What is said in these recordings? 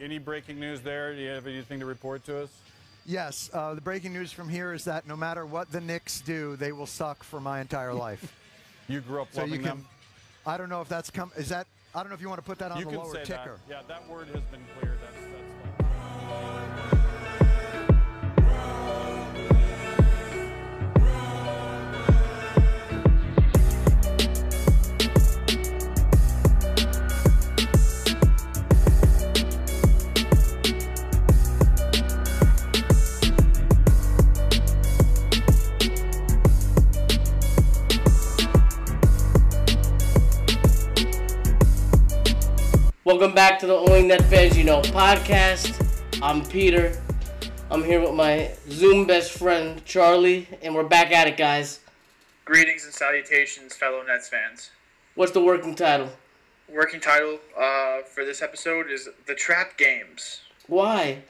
Any breaking news there? Do you have anything to report to us? Yes, uh, the breaking news from here is that no matter what the Knicks do, they will suck for my entire life. you grew up so loving you can, them. I don't know if that's come. Is that? I don't know if you want to put that on You the lower ticker. that. Yeah, that word has been cleared. Welcome back to the Only Net Fans You Know podcast. I'm Peter. I'm here with my Zoom best friend Charlie, and we're back at it, guys. Greetings and salutations, fellow Nets fans. What's the working title? Working title uh, for this episode is The Trap Games. Why?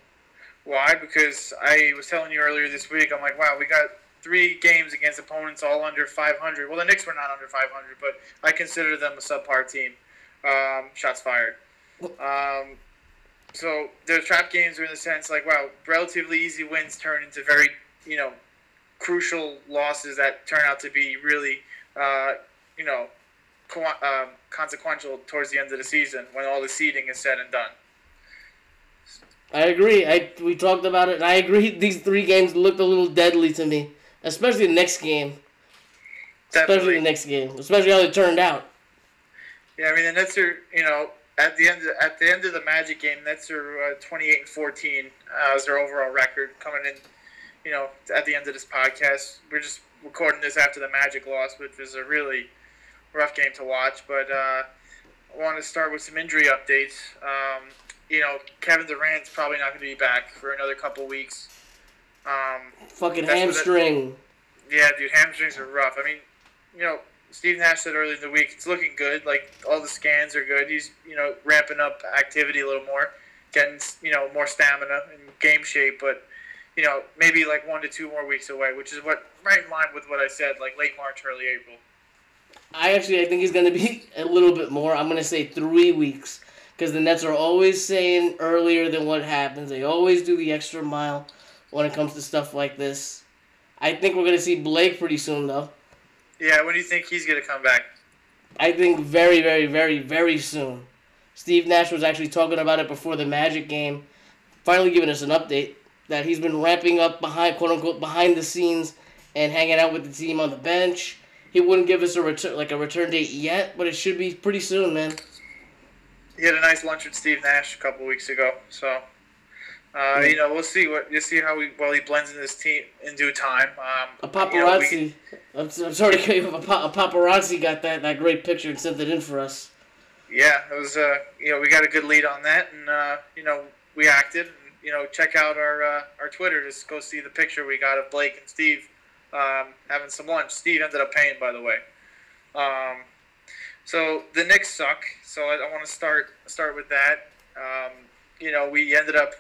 Why? Because I was telling you earlier this week, I'm like, wow, we got three games against opponents all under 500. Well, the Knicks were not under 500, but I consider them a subpar team. Um, shots fired. Um, so the trap games are in the sense like, wow, relatively easy wins turn into very, you know, crucial losses that turn out to be really, uh, you know, co- um, consequential towards the end of the season when all the seeding is said and done. I agree. I we talked about it, and I agree. These three games looked a little deadly to me, especially the next game. Especially the next game, especially how they turned out. Yeah, I mean the Nets are, you know, at the end at the end of the Magic game, Nets are uh, 28 and 14 uh, as their overall record coming in. You know, at the end of this podcast, we're just recording this after the Magic loss, which was a really rough game to watch. But uh, I want to start with some injury updates. Um, you know, Kevin Durant's probably not going to be back for another couple weeks. Um, Fucking That's hamstring. yeah, dude, hamstrings are rough. I mean, you know, Steve Nash said earlier in the week it's looking good. Like all the scans are good. He's you know ramping up activity a little more, getting you know more stamina and game shape. But you know maybe like one to two more weeks away, which is what right in line with what I said, like late March, early April. I actually I think he's gonna be a little bit more. I'm gonna say three weeks because the Nets are always saying earlier than what happens. They always do the extra mile when it comes to stuff like this. I think we're gonna see Blake pretty soon though. Yeah, when do you think he's gonna come back? I think very, very, very, very soon. Steve Nash was actually talking about it before the Magic game, finally giving us an update that he's been ramping up behind, quote unquote, behind the scenes and hanging out with the team on the bench. He wouldn't give us a return, like a return date yet, but it should be pretty soon, man. He had a nice lunch with Steve Nash a couple weeks ago, so. Uh, you know, we'll see what you see how he well he blends in this team in due time. Um, A you know, we- paparazzi. I'm, I'm sorry to cut you off. A, pa- a paparazzi got that, that great picture and sent it in for us. yeah, it was. Uh, you know, we got a good lead on that, and uh, you know, we acted. And, you know, check out our uh, our Twitter to go see the picture we got of Blake and Steve um, having some lunch. Steve ended up paying, by the way. Um, so the Knicks suck. So I, I want to start start with that. Um, you know, we ended up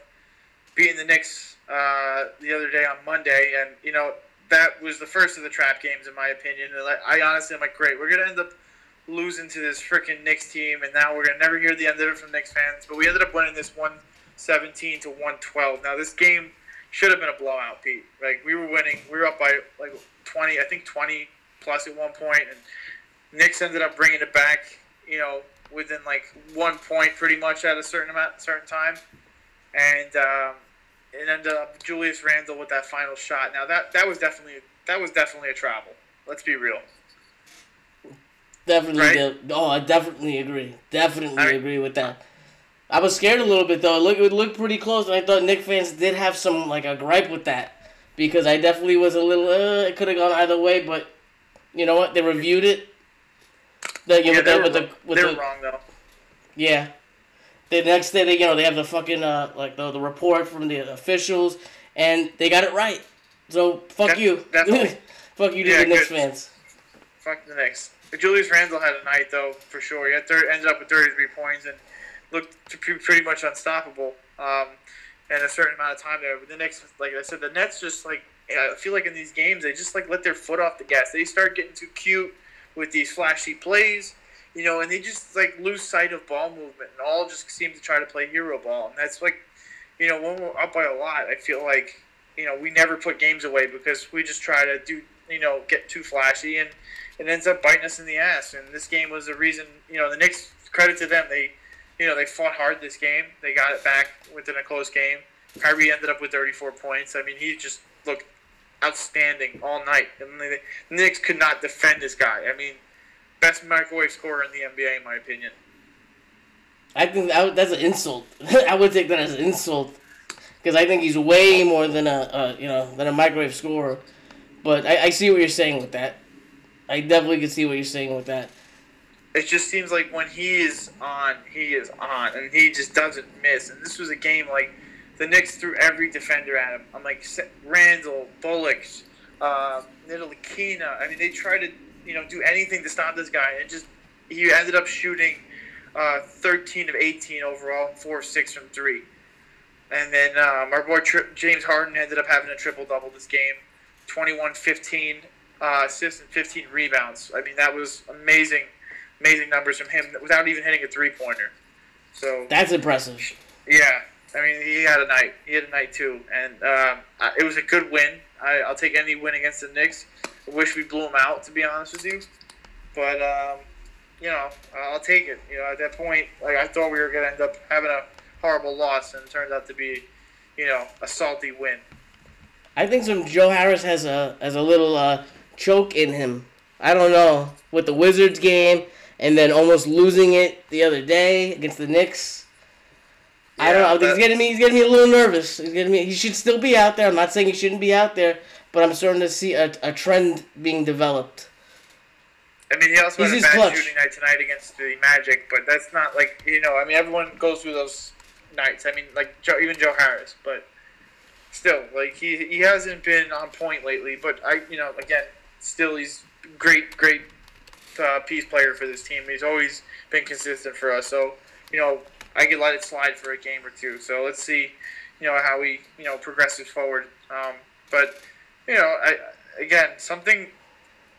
beating the Knicks uh, the other day on Monday, and you know that was the first of the trap games, in my opinion. I honestly am like, great, we're gonna end up losing to this freaking Knicks team, and now we're gonna never hear the end of it from Knicks fans. But we ended up winning this one seventeen to one twelve. Now this game should have been a blowout, Pete. Like we were winning, we were up by like twenty, I think twenty plus at one point, and Knicks ended up bringing it back. You know, within like one point, pretty much at a certain amount, certain time, and um, it ended up Julius Randle with that final shot. Now that that was definitely that was definitely a travel. Let's be real. Definitely. Right? de- oh, I definitely agree. Definitely I- agree with that. I was scared a little bit though. It looked, it looked pretty close, and I thought Knick fans did have some like a gripe with that because I definitely was a little. Uh, it could have gone either way, but you know what? They reviewed it. The, you know, Yeah, with they the, with the, with they the, wrong though. yeah. The next day, they you know they have the fucking uh like the the report from the officials, and they got it right. So fuck Def- you, fuck you to Yeah, the Knicks good. fans. Fuck the Knicks. But Julius Randle had a night though for sure. He had thir- ended up with 33 points and looked pre- pretty much unstoppable. Um, in a certain amount of time there. But the Knicks, like I said, the Nets just like I feel like in these games they just like let their foot off the gas. They start getting too cute with these flashy plays. You know, and they just like lose sight of ball movement and all just seem to try to play hero ball, and that's like, you know, when we're up by a lot, I feel like, you know, we never put games away because we just try to do, you know, get too flashy and it ends up biting us in the ass. And this game was the reason, you know, the Knicks credit to them, they, you know, they fought hard this game, they got it back within a close game. Kyrie ended up with 34 points. I mean, he just looked outstanding all night. And the Knicks could not defend this guy. I mean, best microwave scorer in the NBA, in my opinion. I think that, that's an insult. I would take that as an insult because I think he's way more than a, a you know than a microwave scorer. But I, I see what you're saying with that. I definitely can see what you're saying with that. It just seems like when he is on, he is on, and he just doesn't miss. And this was a game like the Knicks threw every defender at him. I'm like Randle, Bullock, uh, Ntilikina. I mean, they tried to you know do anything to stop this guy, and just he ended up shooting uh, 13 of 18 overall, four six from three. And then um, our boy Tri- James Harden ended up having a triple double this game 21 15 uh, assists and 15 rebounds. I mean, that was amazing, amazing numbers from him without even hitting a three pointer. So That's impressive. yeah, I mean, he had a night. He had a night too, and um, it was a good win. I, I'll take any win against the Knicks. I wish we blew them out, to be honest with you. But um, you know, I'll take it. You know, at that point, like I thought we were gonna end up having a horrible loss, and it turned out to be, you know, a salty win. I think some Joe Harris has a has a little uh, choke in him. I don't know with the Wizards game and then almost losing it the other day against the Knicks. I don't know. He's getting me. He's getting me a little nervous. He's getting me. He should still be out there. I'm not saying he shouldn't be out there, but I'm starting to see a, a trend being developed. I mean, he also He's had a bad clutch. shooting night tonight against the Magic, but that's not like you know. I mean, everyone goes through those nights. I mean, like Joe, even Joe Harris, but still, like he he hasn't been on point lately. But I, you know, again, still he's great, great uh, piece player for this team. He's always been consistent for us. So you know, I could let it slide for a game or two. So let's see, you know, how he you know progresses forward. Um, but you know, I again something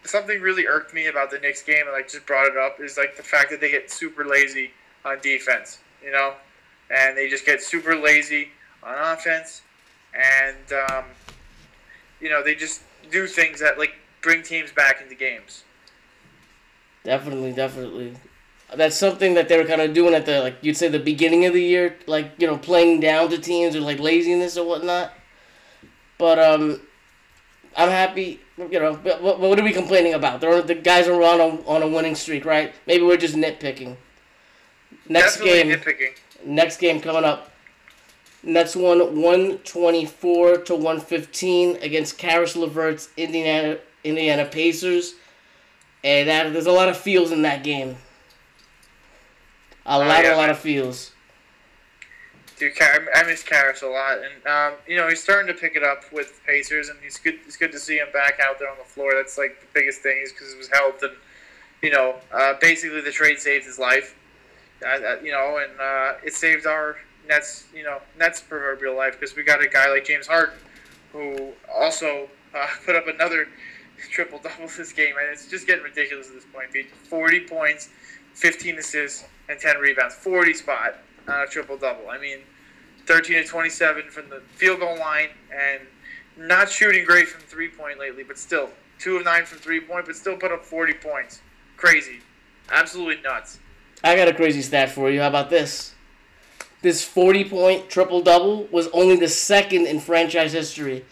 something really irked me about the Knicks game, and I just brought it up, is like the fact that they get super lazy on defense, you know, and they just get super lazy on offense, and um, you know they just do things that like bring teams back into games. Definitely, definitely. That's something that they were kind of doing at the like you'd say the beginning of the year, like you know playing down to teams or like laziness or whatnot. But um, I'm happy. You know, but what, what are we complaining about? They're, the guys are on a on a winning streak, right? Maybe we're just nitpicking. Next Definitely game, nitpicking. next game coming up. Next one, one twenty four to one fifteen against Caris Levert's Indiana Indiana Pacers, and that there's a lot of feels in that game. A oh, lot, Oh, yeah. a lot of feels. Kar- I miss Caris a lot, and um, you know he's starting to pick it up with Pacers, and he's good. It's good to see him back out there on the floor. That's like the biggest thing, is because of his health, and you know, uh, basically the trade saved his life. Uh, you know, and uh, it saved our Nets, you know, Nets proverbial life because we got a guy like James Harden who also uh, put up another triple double this game, and it's just getting ridiculous at this point. He Forty points, fifteen assists, and ten rebounds. Forty spot on a triple double. I mean, thirteen to twenty-seven from the field goal line, and not shooting great from three point lately, but still two of nine from three point, but still put up forty points. Crazy, absolutely nuts. I got a crazy stat for you. How about this? This 40 point triple double was only the second in franchise history.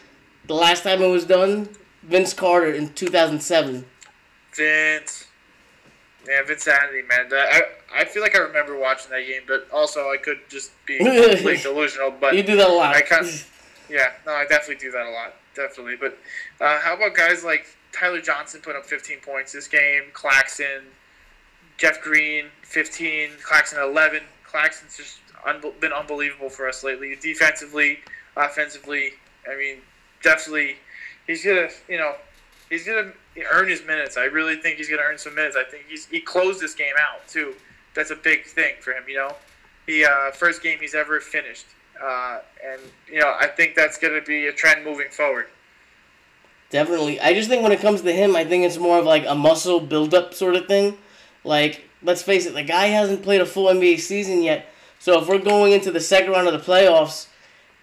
The last time it was done, Vince Carter in 2007. Vince. Yeah, Vince man. I, I feel like I remember watching that game, but also I could just be completely delusional. But You do that a lot. I kind yeah, no, I definitely do that a lot, definitely. But uh, how about guys like Tyler Johnson put up 15 points this game, Claxton, Jeff Green 15, Claxton 11. Claxton's just un- been unbelievable for us lately, defensively, offensively. I mean, definitely, he's gonna, you know, he's gonna earn his minutes. I really think he's gonna earn some minutes. I think he's he closed this game out too. That's a big thing for him, you know. the uh, first game he's ever finished, uh, and you know I think that's gonna be a trend moving forward. Definitely. I just think when it comes to him, I think it's more of like a muscle buildup sort of thing. Like let's face it, the guy hasn't played a full NBA season yet. So if we're going into the second round of the playoffs,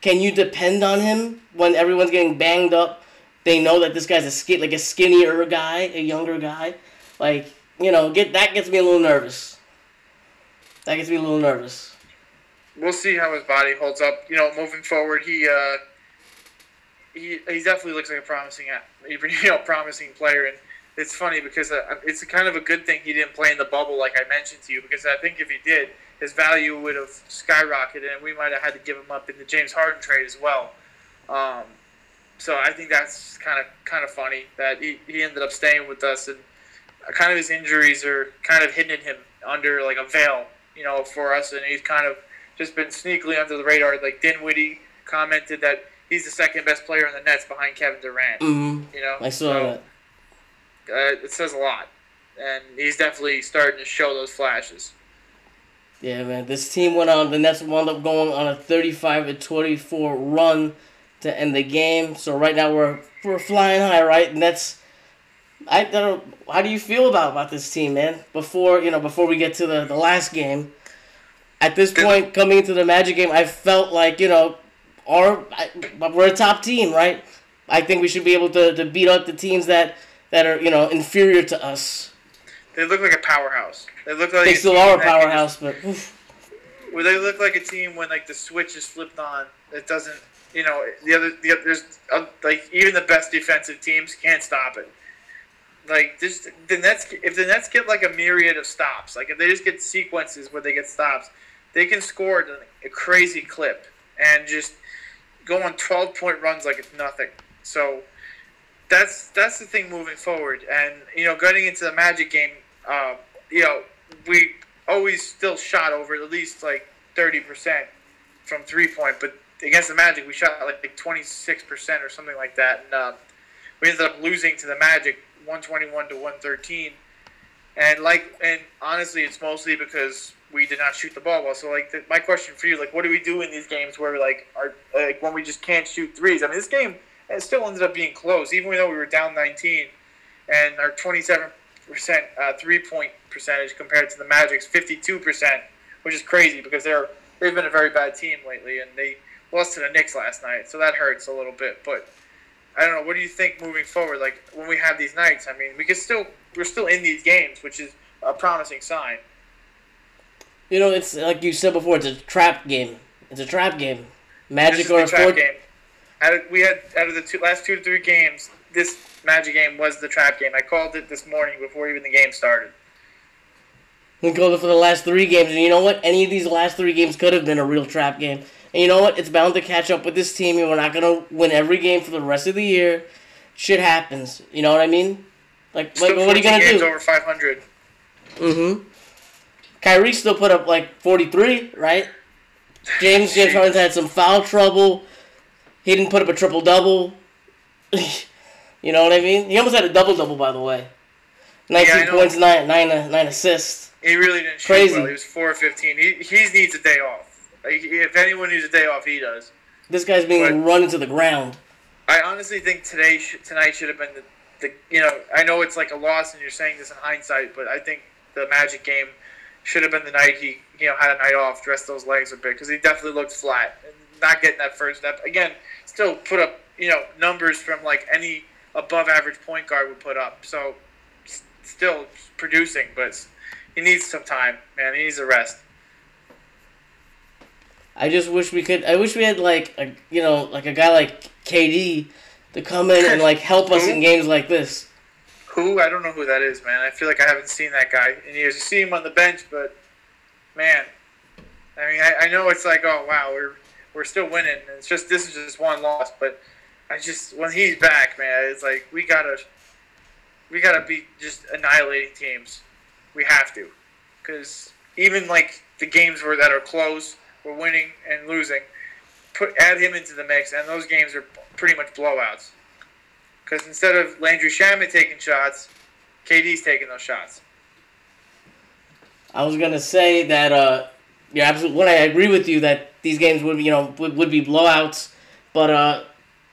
can you depend on him when everyone's getting banged up? They know that this guy's a skin like a skinnier guy, a younger guy. Like you know, get that gets me a little nervous. That gets me a little nervous. We'll see how his body holds up. You know, moving forward, he uh, he he definitely looks like a promising, you know, promising player. And it's funny because uh, it's kind of a good thing he didn't play in the bubble, like I mentioned to you, because I think if he did, his value would have skyrocketed, and we might have had to give him up in the James Harden trade as well. Um, so I think that's kind of kind of funny that he, he ended up staying with us, and kind of his injuries are kind of hidden him under like a veil, you know, for us, and he's kind of just been sneakily under the radar. Like Dinwiddie commented that he's the second best player in the Nets behind Kevin Durant. Mm-hmm. You know, I saw So, that. Uh, it says a lot, and he's definitely starting to show those flashes. Yeah, man. This team went on. The Nets wound up going on a 35 to 24 run to end the game. So right now we're we're flying high, right? And that's I don't. How do you feel about about this team, man? Before you know, before we get to the the last game, at this point coming into the Magic game, I felt like you know, our I, we're a top team, right? I think we should be able to, to beat up the teams that that are you know inferior to us. They look like a powerhouse. They look like They still are a powerhouse, but oof. Well, they look like a team when like the switch is flipped on. It doesn't, you know, the other, the other, there's uh, like even the best defensive teams can't stop it. Like just the Nets, if the Nets get like a myriad of stops, like if they just get sequences where they get stops, they can score a crazy clip and just go on 12 point runs like it's nothing. So that's that's the thing moving forward. And you know, getting into the Magic game, uh, you know, we always still shot over at least like 30 percent from three point, but against the Magic, we shot like 26 percent or something like that, and uh, we ended up losing to the Magic 121 to 113. And like, and honestly, it's mostly because we did not shoot the ball well. So like, the, my question for you, like, what do we do in these games where like, are like when we just can't shoot threes? I mean, this game it still ended up being close, even though we were down 19, and our 27 percent uh, three point percentage compared to the Magic's 52 percent, which is crazy because they're they've been a very bad team lately, and they lost to the Knicks last night, so that hurts a little bit. But I don't know. What do you think moving forward? Like when we have these nights, I mean, we can still we're still in these games, which is a promising sign. You know, it's like you said before. It's a trap game. It's a trap game. Magic or a trap four. game. Out of, we had out of the two, last two to three games, this Magic game was the trap game. I called it this morning before even the game started. We called it for the last three games, and you know what? Any of these last three games could have been a real trap game. And you know what? It's bound to catch up with this team, and we're not gonna win every game for the rest of the year. Shit happens. You know what I mean? Like, like what are you gonna games do? over 500. Mm-hmm. Kyrie still put up like forty three, right? James James had some foul trouble. He didn't put up a triple double. you know what I mean? He almost had a double double, by the way. Nineteen Yeah, points, nine nine nine assists. He really didn't shoot Crazy. well. He was four 15. He he needs a day off. Like, if anyone needs a day off, he does. This guy's being Right. run into the ground. I honestly think today sh- tonight should have been the, the you know I know it's like a loss and you're saying this in hindsight, but I think the Magic game should have been the night he you know had a night off, dressed those legs a bit because he definitely looked flat and not getting that first step. Again, still put up you know numbers from like any above average point guard would put up. So s- still producing, but he needs some time, man. He needs a rest. I just wish we could. I wish we had like a you know like a guy like KD to come in and like help us in games like this. Who I don't know who that is, man. I feel like I haven't seen that guy in years. You see him on the bench, but man, I mean, I, I know it's like, oh wow, we're we're still winning. And it's just this is just one loss, but I just when he's back, man, it's like we gotta we gotta be just annihilating teams. We have to, because even like the games where that are close, we're winning and losing. Put add him into the mix, and those games are pretty much blowouts. Because instead of Landry Shamet taking shots, KD's taking those shots. I was gonna say that uh, you're absolutely. When I agree with you that these games would you know would, would be blowouts, but uh,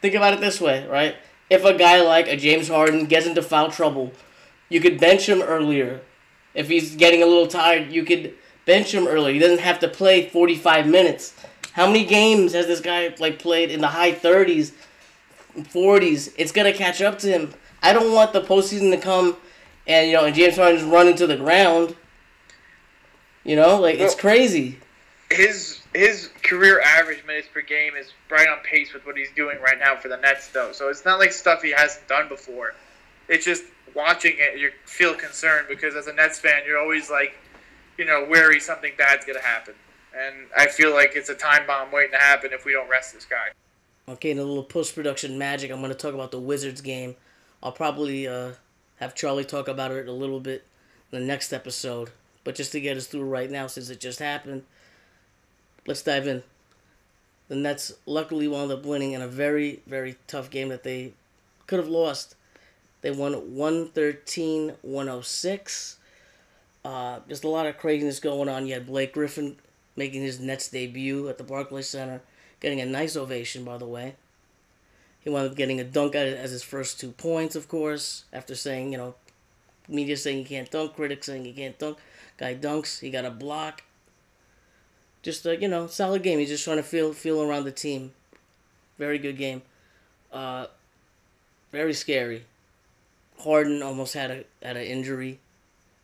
think about it this way, right? If a guy like a James Harden gets into foul trouble, you could bench him earlier, If he's getting a little tired, you could bench him early. He doesn't have to play 45 minutes. How many games has this guy like played in the high 30s, 40s? It's gonna catch up to him. I don't want the postseason to come, and you know, and James Harden's running to the ground. You know, like it's crazy. his his career average minutes per game is right on pace with what he's doing right now for the Nets, though. So it's not like stuff he hasn't done before. It's just watching it, you feel concerned because as a Nets fan, you're always like, you know, wary something bad's gonna happen. And I feel like it's a time bomb waiting to happen if we don't rest this guy. Okay, in a little post production magic, I'm going to talk about the Wizards game. I'll probably uh, have Charlie talk about it a little bit in the next episode. But just to get us through right now, since it just happened, let's dive in. The Nets luckily wound up winning in a very, very tough game that they could have lost. They won 113 106. Uh, just a lot of craziness going on. You had Blake Griffin making his Nets debut at the Barclays Center, getting a nice ovation, by the way. He wound up getting a dunk as his first two points, of course, after saying, you know, media saying he can't dunk, critics saying he can't dunk. Guy dunks, he got a block. Just a, you know, solid game. He's just trying to feel feel around the team. Very good game. Uh, very scary. Harden almost had a had an injury.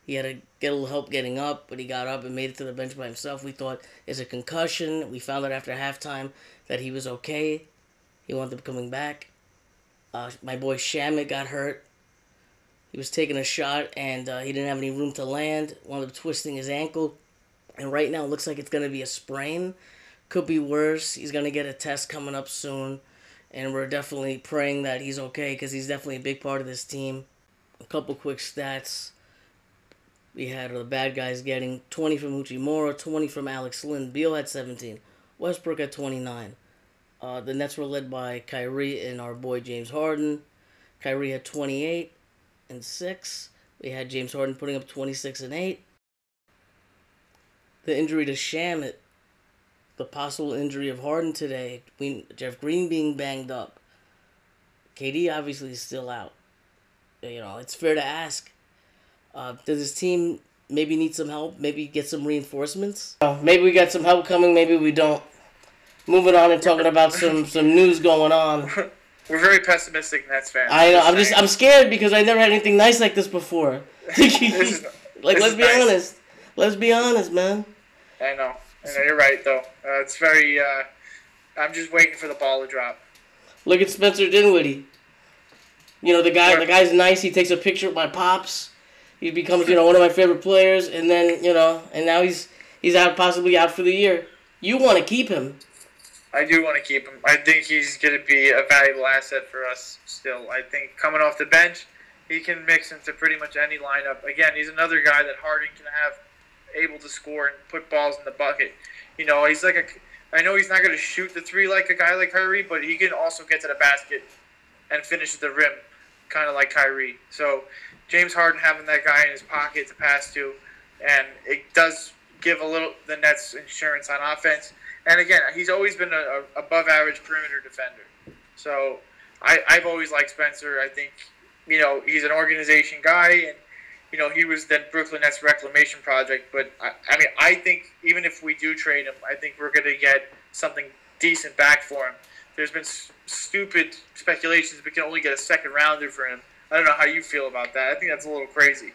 He had to get a little help getting up, but he got up and made it to the bench by himself. We thought it's a concussion. We found out after halftime that he was okay. He wound up coming back. Uh, my boy Shamet got hurt. He was taking a shot and uh, he didn't have any room to land. Wound up twisting his ankle, and right now it looks like it's gonna be a sprain. Could be worse. He's gonna get a test coming up soon, and we're definitely praying that he's okay because he's definitely a big part of this team. A couple quick stats. We had the bad guys getting 20 from Hachimura, 20 from Alex Len. Beal had 17. Westbrook at 29. Uh, the Nets were led by Kyrie and our boy James Harden. Kyrie had 28 and 6. We had James Harden putting up 26 and 8. The injury to Shamet, the possible injury of Harden today, Green, Jeff Green being banged up. KD obviously is still out. You know, it's fair to ask uh, does his team maybe need some help? Maybe get some reinforcements? maybe we got some help coming. Maybe we don't. Moving on and talking about some some news going on. We're very pessimistic Nets fans. I know. I'm just. I'm scared because I never had anything nice like this before. This is- like let's be nice. honest. Let's be honest, man. I know. I know. You're right, though. Uh, it's very. Uh, I'm just waiting for the ball to drop. Look at Spencer Dinwiddie. You know the guy. Yeah. The guy's nice. He takes a picture with my pops. He becomes you know one of my favorite players, and then you know, and now he's he's out possibly out for the year. You want to keep him. I do want to keep him. I think he's going to be a valuable asset for us still. I think coming off the bench, he can mix into pretty much any lineup. Again, he's another guy that Harden can have able to score and put balls in the bucket. You know, he's like a. I know he's not going to shoot the three like a guy like Kyrie, but he can also get to the basket and finish at the rim, kind of like Kyrie. So James Harden having that guy in his pocket to pass to, and it does give a little the Nets insurance on offense. And again, he's always been a, above average perimeter defender. So I, I've always liked Spencer. I think you know he's an organization guy, and you know he was the Brooklyn Nets reclamation project. But I, I mean, I think even if we do trade him, I think we're going to get something decent back for him. There's been s- stupid speculations we can only get a second rounder for him. I don't know how you feel about that. I think that's a little crazy.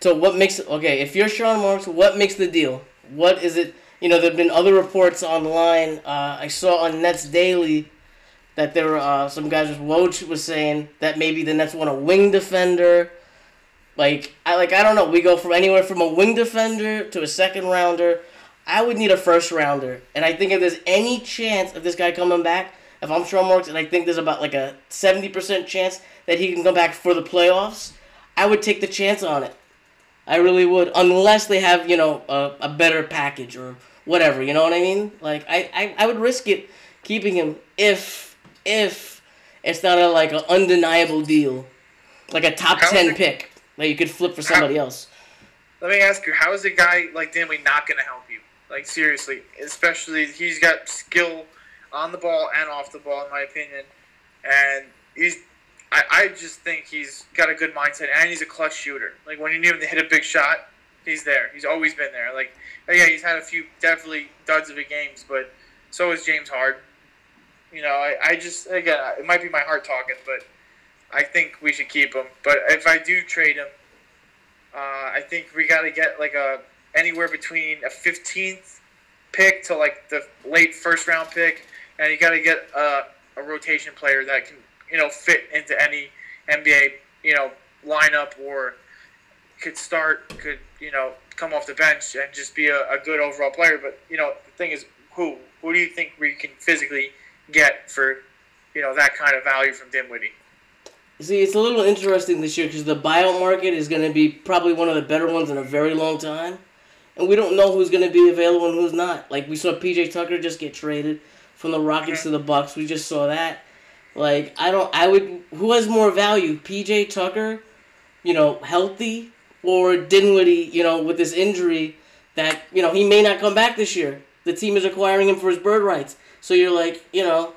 So what makes okay? If you're Sean Marks, what makes the deal? What is it? You know, there've been other reports online. Uh, I saw on Nets Daily that there were uh, some guys Woj was saying that maybe the Nets want a wing defender. Like I like I don't know. We go from anywhere from a wing defender to a second rounder. I would need a first rounder, and I think if there's any chance of this guy coming back, if I'm Sean Marks, and I think there's about like a seventy percent chance that he can come back for the playoffs, I would take the chance on it. I really would, unless they have you know a, a better package or whatever. You know what I mean? Like I, I, I would risk it keeping him if if it's not a like an undeniable deal, like a top How is ten it- pick that you could flip for somebody else. Let me ask you, how is a guy like Dinwiddie not going to help you? Like seriously, especially he's got skill on the ball and off the ball, in my opinion, and he's I, I just think he's got a good mindset and he's a clutch shooter. Like when you need him to hit a big shot, he's there. He's always been there. Like yeah, he's had a few definitely duds of the games, but so is James Harden. You know, I, I just again it might be my heart talking, but I think we should keep him. But if I do trade him, uh, I think we got to get like a anywhere between a 15th pick to like the late first round pick, and you got to get a, a rotation player that can you know fit into any NBA you know lineup or could start, could you know come off the bench and just be a, a good overall player. But you know the thing is, who who do you think we can physically get for you know that kind of value from Dinwiddie? See, it's a little interesting this year because the buyout market is going to be probably one of the better ones in a very long time. And we don't know who's going to be available and who's not. Like, we saw PJ Tucker just get traded from the Rockets to the Bucks. We just saw that. Like, I don't, I would, who has more value? PJ Tucker, you know, healthy, or Dinwiddie, you know, with this injury that, you know, he may not come back this year. The team is acquiring him for his bird rights. So you're like, you know,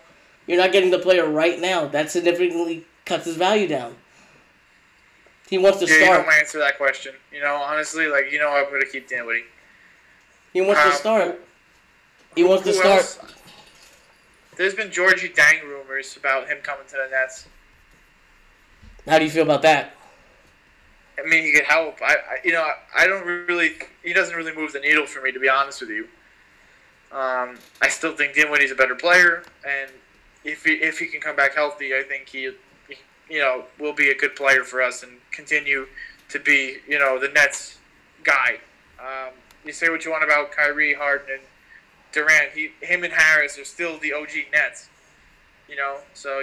you're not getting the player right now. That significantly cuts his value down. He wants to start. Yeah, you start. my answer to that question. You know, honestly, like you know, I'm gonna keep Dinwiddie. He wants to Um, start. He wants to start. else? There's been Gorgui Dieng rumors about him coming to the Nets. How do you feel about that? I mean, he could help. I, I you know, I, I don't really. He doesn't really move the needle for me, to be honest with you. Um, I still think Dinwiddie's a better player, and if he if he can come back healthy, I think he, he, you know, will be a good player for us and continue to be, you know, the Nets guy. Um, you say what you want about Kyrie, Harden, and Durant. He, him, and Harris are still the OG Nets. You know, so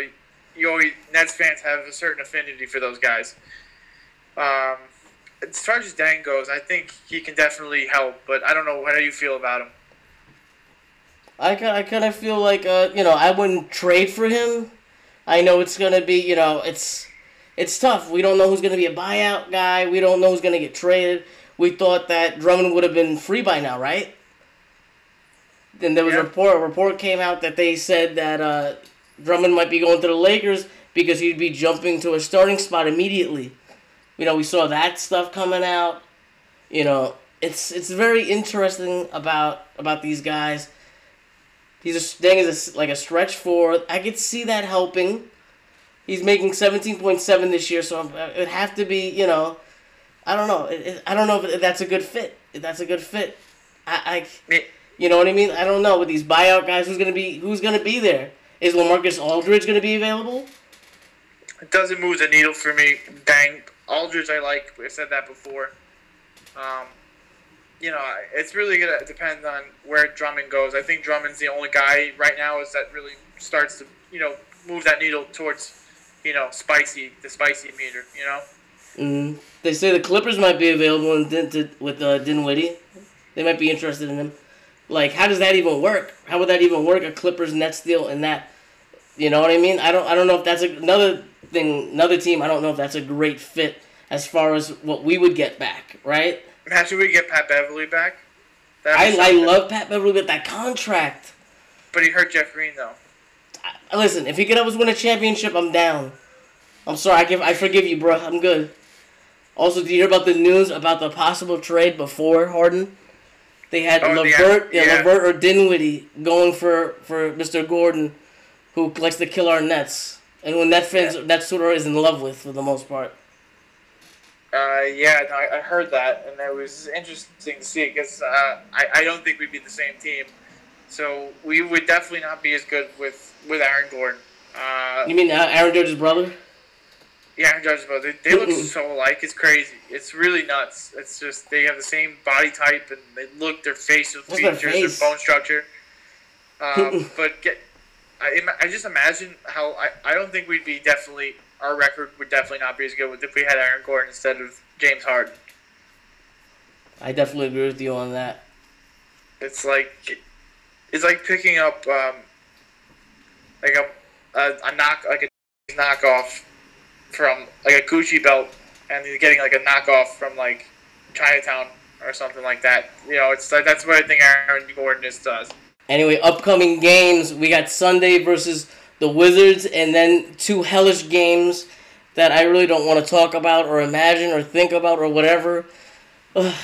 you always Nets fans have a certain affinity for those guys. Um, as far as Dieng goes, I think he can definitely help, but I don't know how do you feel about him. I, ki- I kind of feel like uh, you know I wouldn't trade for him. I know it's gonna be you know it's it's tough. We don't know who's gonna be a buyout guy. We don't know who's gonna get traded. We thought that Drummond would have been free by now, right? Then there was Yeah. a report. A report came out that they said that uh, Drummond might be going to the Lakers because he'd be jumping to a starting spot immediately. You know, we saw that stuff coming out. You know, it's it's very interesting about about these guys. He's a Dieng is a, like a stretch four. I could see that helping. He's making seventeen point seven this year, so it'd have to be you know, I don't know. It, it, I don't know if that's a good fit. If that's a good fit. I, I you know what I mean. I don't know with these buyout guys. Who's gonna be Who's gonna be there? Is Lamarcus Aldridge gonna be available? It doesn't move the needle for me. Dieng, Aldridge, I like. I said that before. Um, you know, it's really gonna depend on where Drummond goes. I think Drummond's the only guy right now is that really starts to you know move that needle towards you know spicy the spicy meter. You know. Mm. They say the Clippers might be available in to, with uh, Dinwiddie. They might be interested in him. Like, how does that even work? How would that even work? A Clippers Nets deal and that, you know what I mean? I don't. I don't know if that's a, another thing. Another team. I don't know if that's a great fit as far as what we would get back. Right? How Imagine we get Pat Beverley back. I, I love Pat Beverley with that contract. But he hurt Jeff Green though. I, listen, if he could help us win a championship, I'm down. I'm sorry. I give. I forgive you, bro. I'm good. Also, did you hear about the news about the possible trade before Harden? They had Oh, yeah, Levert, yeah, yeah. Levert or Dinwiddie going for for Mr. Gordon, who likes to kill our Nets, and when Net fans, Nets Twitter is in love with for the most part. Uh, yeah, no, I, I heard that, and it was interesting to see because uh, I, I don't think we'd be the same team. So we would definitely not be as good with, with Aaron Gordon. Uh, You mean uh, Aaron Judge's brother? Yeah, Judge's brother. They, they look so alike. It's crazy. It's really nuts. It's just they have the same body type, and they look their facial What's their features, face? their bone structure. Um, but get, I, I just imagine how I, I don't think we'd be definitely our record would definitely not be as good with if we had Aaron Gordon instead of James Harden. I definitely agree with you on that. It's like it's like picking up um, like a, a a knock like a knockoff from like a Gucci belt, and you're getting like a knockoff from like Chinatown or something like that. You know, it's like that's what I think Aaron Gordon is does. Anyway, upcoming games we got Sunday versus the Wizards, and then two hellish games that I really don't want to talk about or imagine or think about or whatever. Ugh.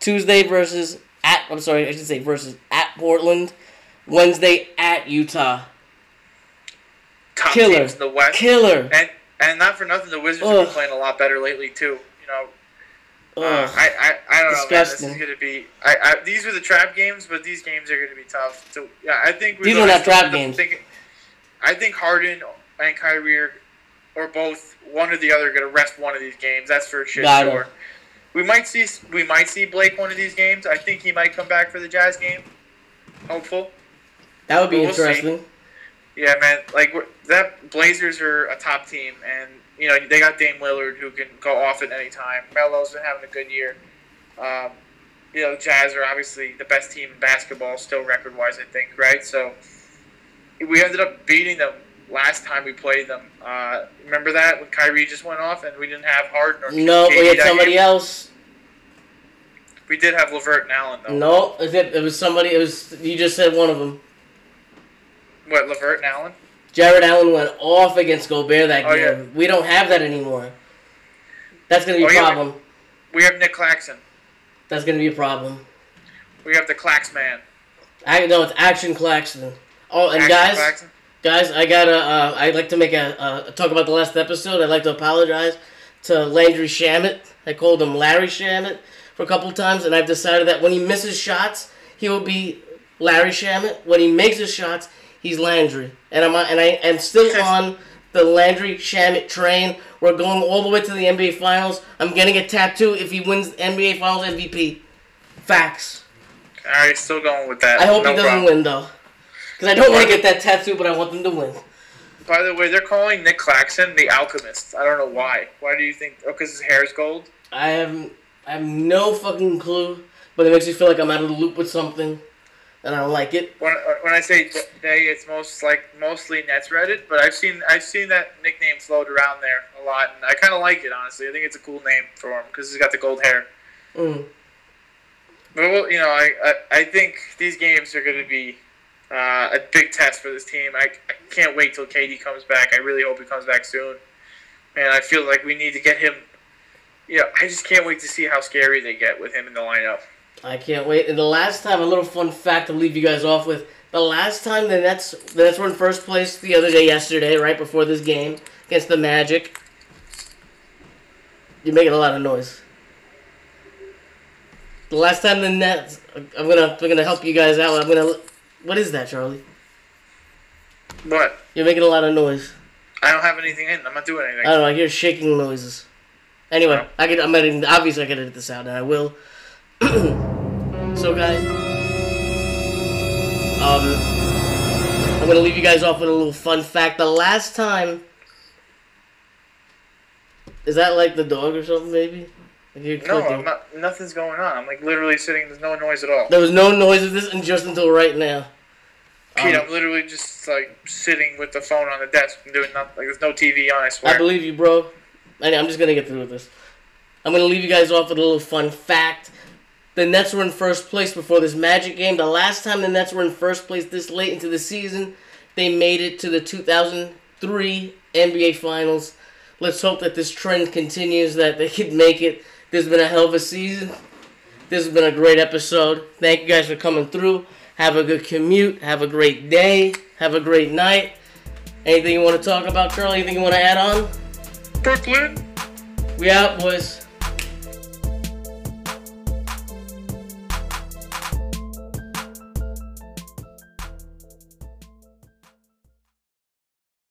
Tuesday versus at I'm sorry, I should say versus at Portland. Wednesday at Utah. Top Killer. the West. Killer. And and not for nothing, the Wizards have been playing a lot better lately too. You know, uh, I, I I don't know, man. This is gonna be. I, I these were the trap games, but these games are gonna be tough. So yeah, I think These are not trap games. thinking- I think Harden and Kyrie are, or both, one or the other, are gonna rest one of these games. That's for shit Got it. sure. We might see we might see Blake one of these games. I think he might come back for the Jazz game. Hopeful. that would be we'll see. Yeah, man. Like that Blazers are a top team, and you know they got Dame Lillard who can go off at any time. Melo's been having a good year. Um, you know, Jazz are obviously the best team in basketball, still record wise, I think, right? So we ended up beating them last time we played them. Uh, remember that when Kyrie just went off and we didn't have Harden or No, KD we had somebody game? else. We did have Levert and Allen though. No, it it was somebody. It was you just said one of them. What Levert and Allen? Jarrett Allen went off against Gobert that Oh, game. yeah. We don't have that anymore. That's gonna be Oh, a yeah, problem. We have Nic Claxton. That's gonna be a problem. We have the Clax man. I know it's Action Claxton. Oh, and Action guys, Claxton. guys, I gotta. Uh, I'd like to make a uh, talk about the last episode. I'd like to apologize to Landry Shamet. I called him Larry Shamet for a couple times, and I've decided that when he misses shots, he will be Larry Shamet. When he makes his shots, he's Landry. And I'm on- and I am still on the Landry Shamet train. We're going all the way to the NBA Finals. I'm getting a tattoo if he wins NBA Finals MVP. Facts. All right, still going with that. I hope no he doesn't problem. win though, because I don't want to get that tattoo, but I want them to win. By the way, they're calling Nic Claxton the Alchemist. I don't know why. Why do you think? Oh, because his hair is gold. I have I have no fucking clue, but it makes me feel like I'm out of the loop with something, and I don't like it. When, when I say th- they, it's most like mostly Nets Reddit, but I've seen I've seen that nickname float around there a lot, and I kind of like it honestly. I think it's a cool name for him because he's got the gold hair. Mm. But well, you know, I, I I think these games are going to be uh, a big test for this team. I, I can't wait till KD comes back. I really hope he comes back soon, and I feel like we need to get him. You know, I just can't wait to see how scary they get with him in the lineup. I can't wait. And the last time, a little fun fact to leave you guys off with: the last time the Nets the Nets were in first place the other day, yesterday, right before this game against the Magic. You're making a lot of noise. The last time the Nets, I'm gonna I'm gonna help you guys out. I'm gonna. What is that, Charlie? What? You're making a lot of noise. I don't have anything in. I'm not doing anything. I don't know. I hear shaking noises. Anyway, oh. I can. I'm editing. Obviously, I can edit this out, and I will. so, guys, um, I'm gonna leave you guys off with a little fun fact. The last time, is that like the dog or something? Maybe. Like No. Not. Nothing's going on. I'm like literally sitting. There's no noise at all. There was no noise of this, and just until right now. Pete, Um, I'm literally just like sitting with the phone on the desk and doing nothing. Like there's no TV on. I swear. I believe you, bro. Anyway, I'm just gonna get through with this. I'm gonna leave you guys off with a little fun fact. The Nets were in first place before this Magic game. The last time the Nets were in first place this late into the season, they made it to the 2003 NBA Finals. Let's hope that this trend continues, that they can make it. This has been a hell of a season. This has been a great episode. Thank you guys for coming through. Have a good commute. Have a great day. Have a great night. Anything you want to talk about, Charlie? Anything you want to add on? Brooklyn. We out, boys.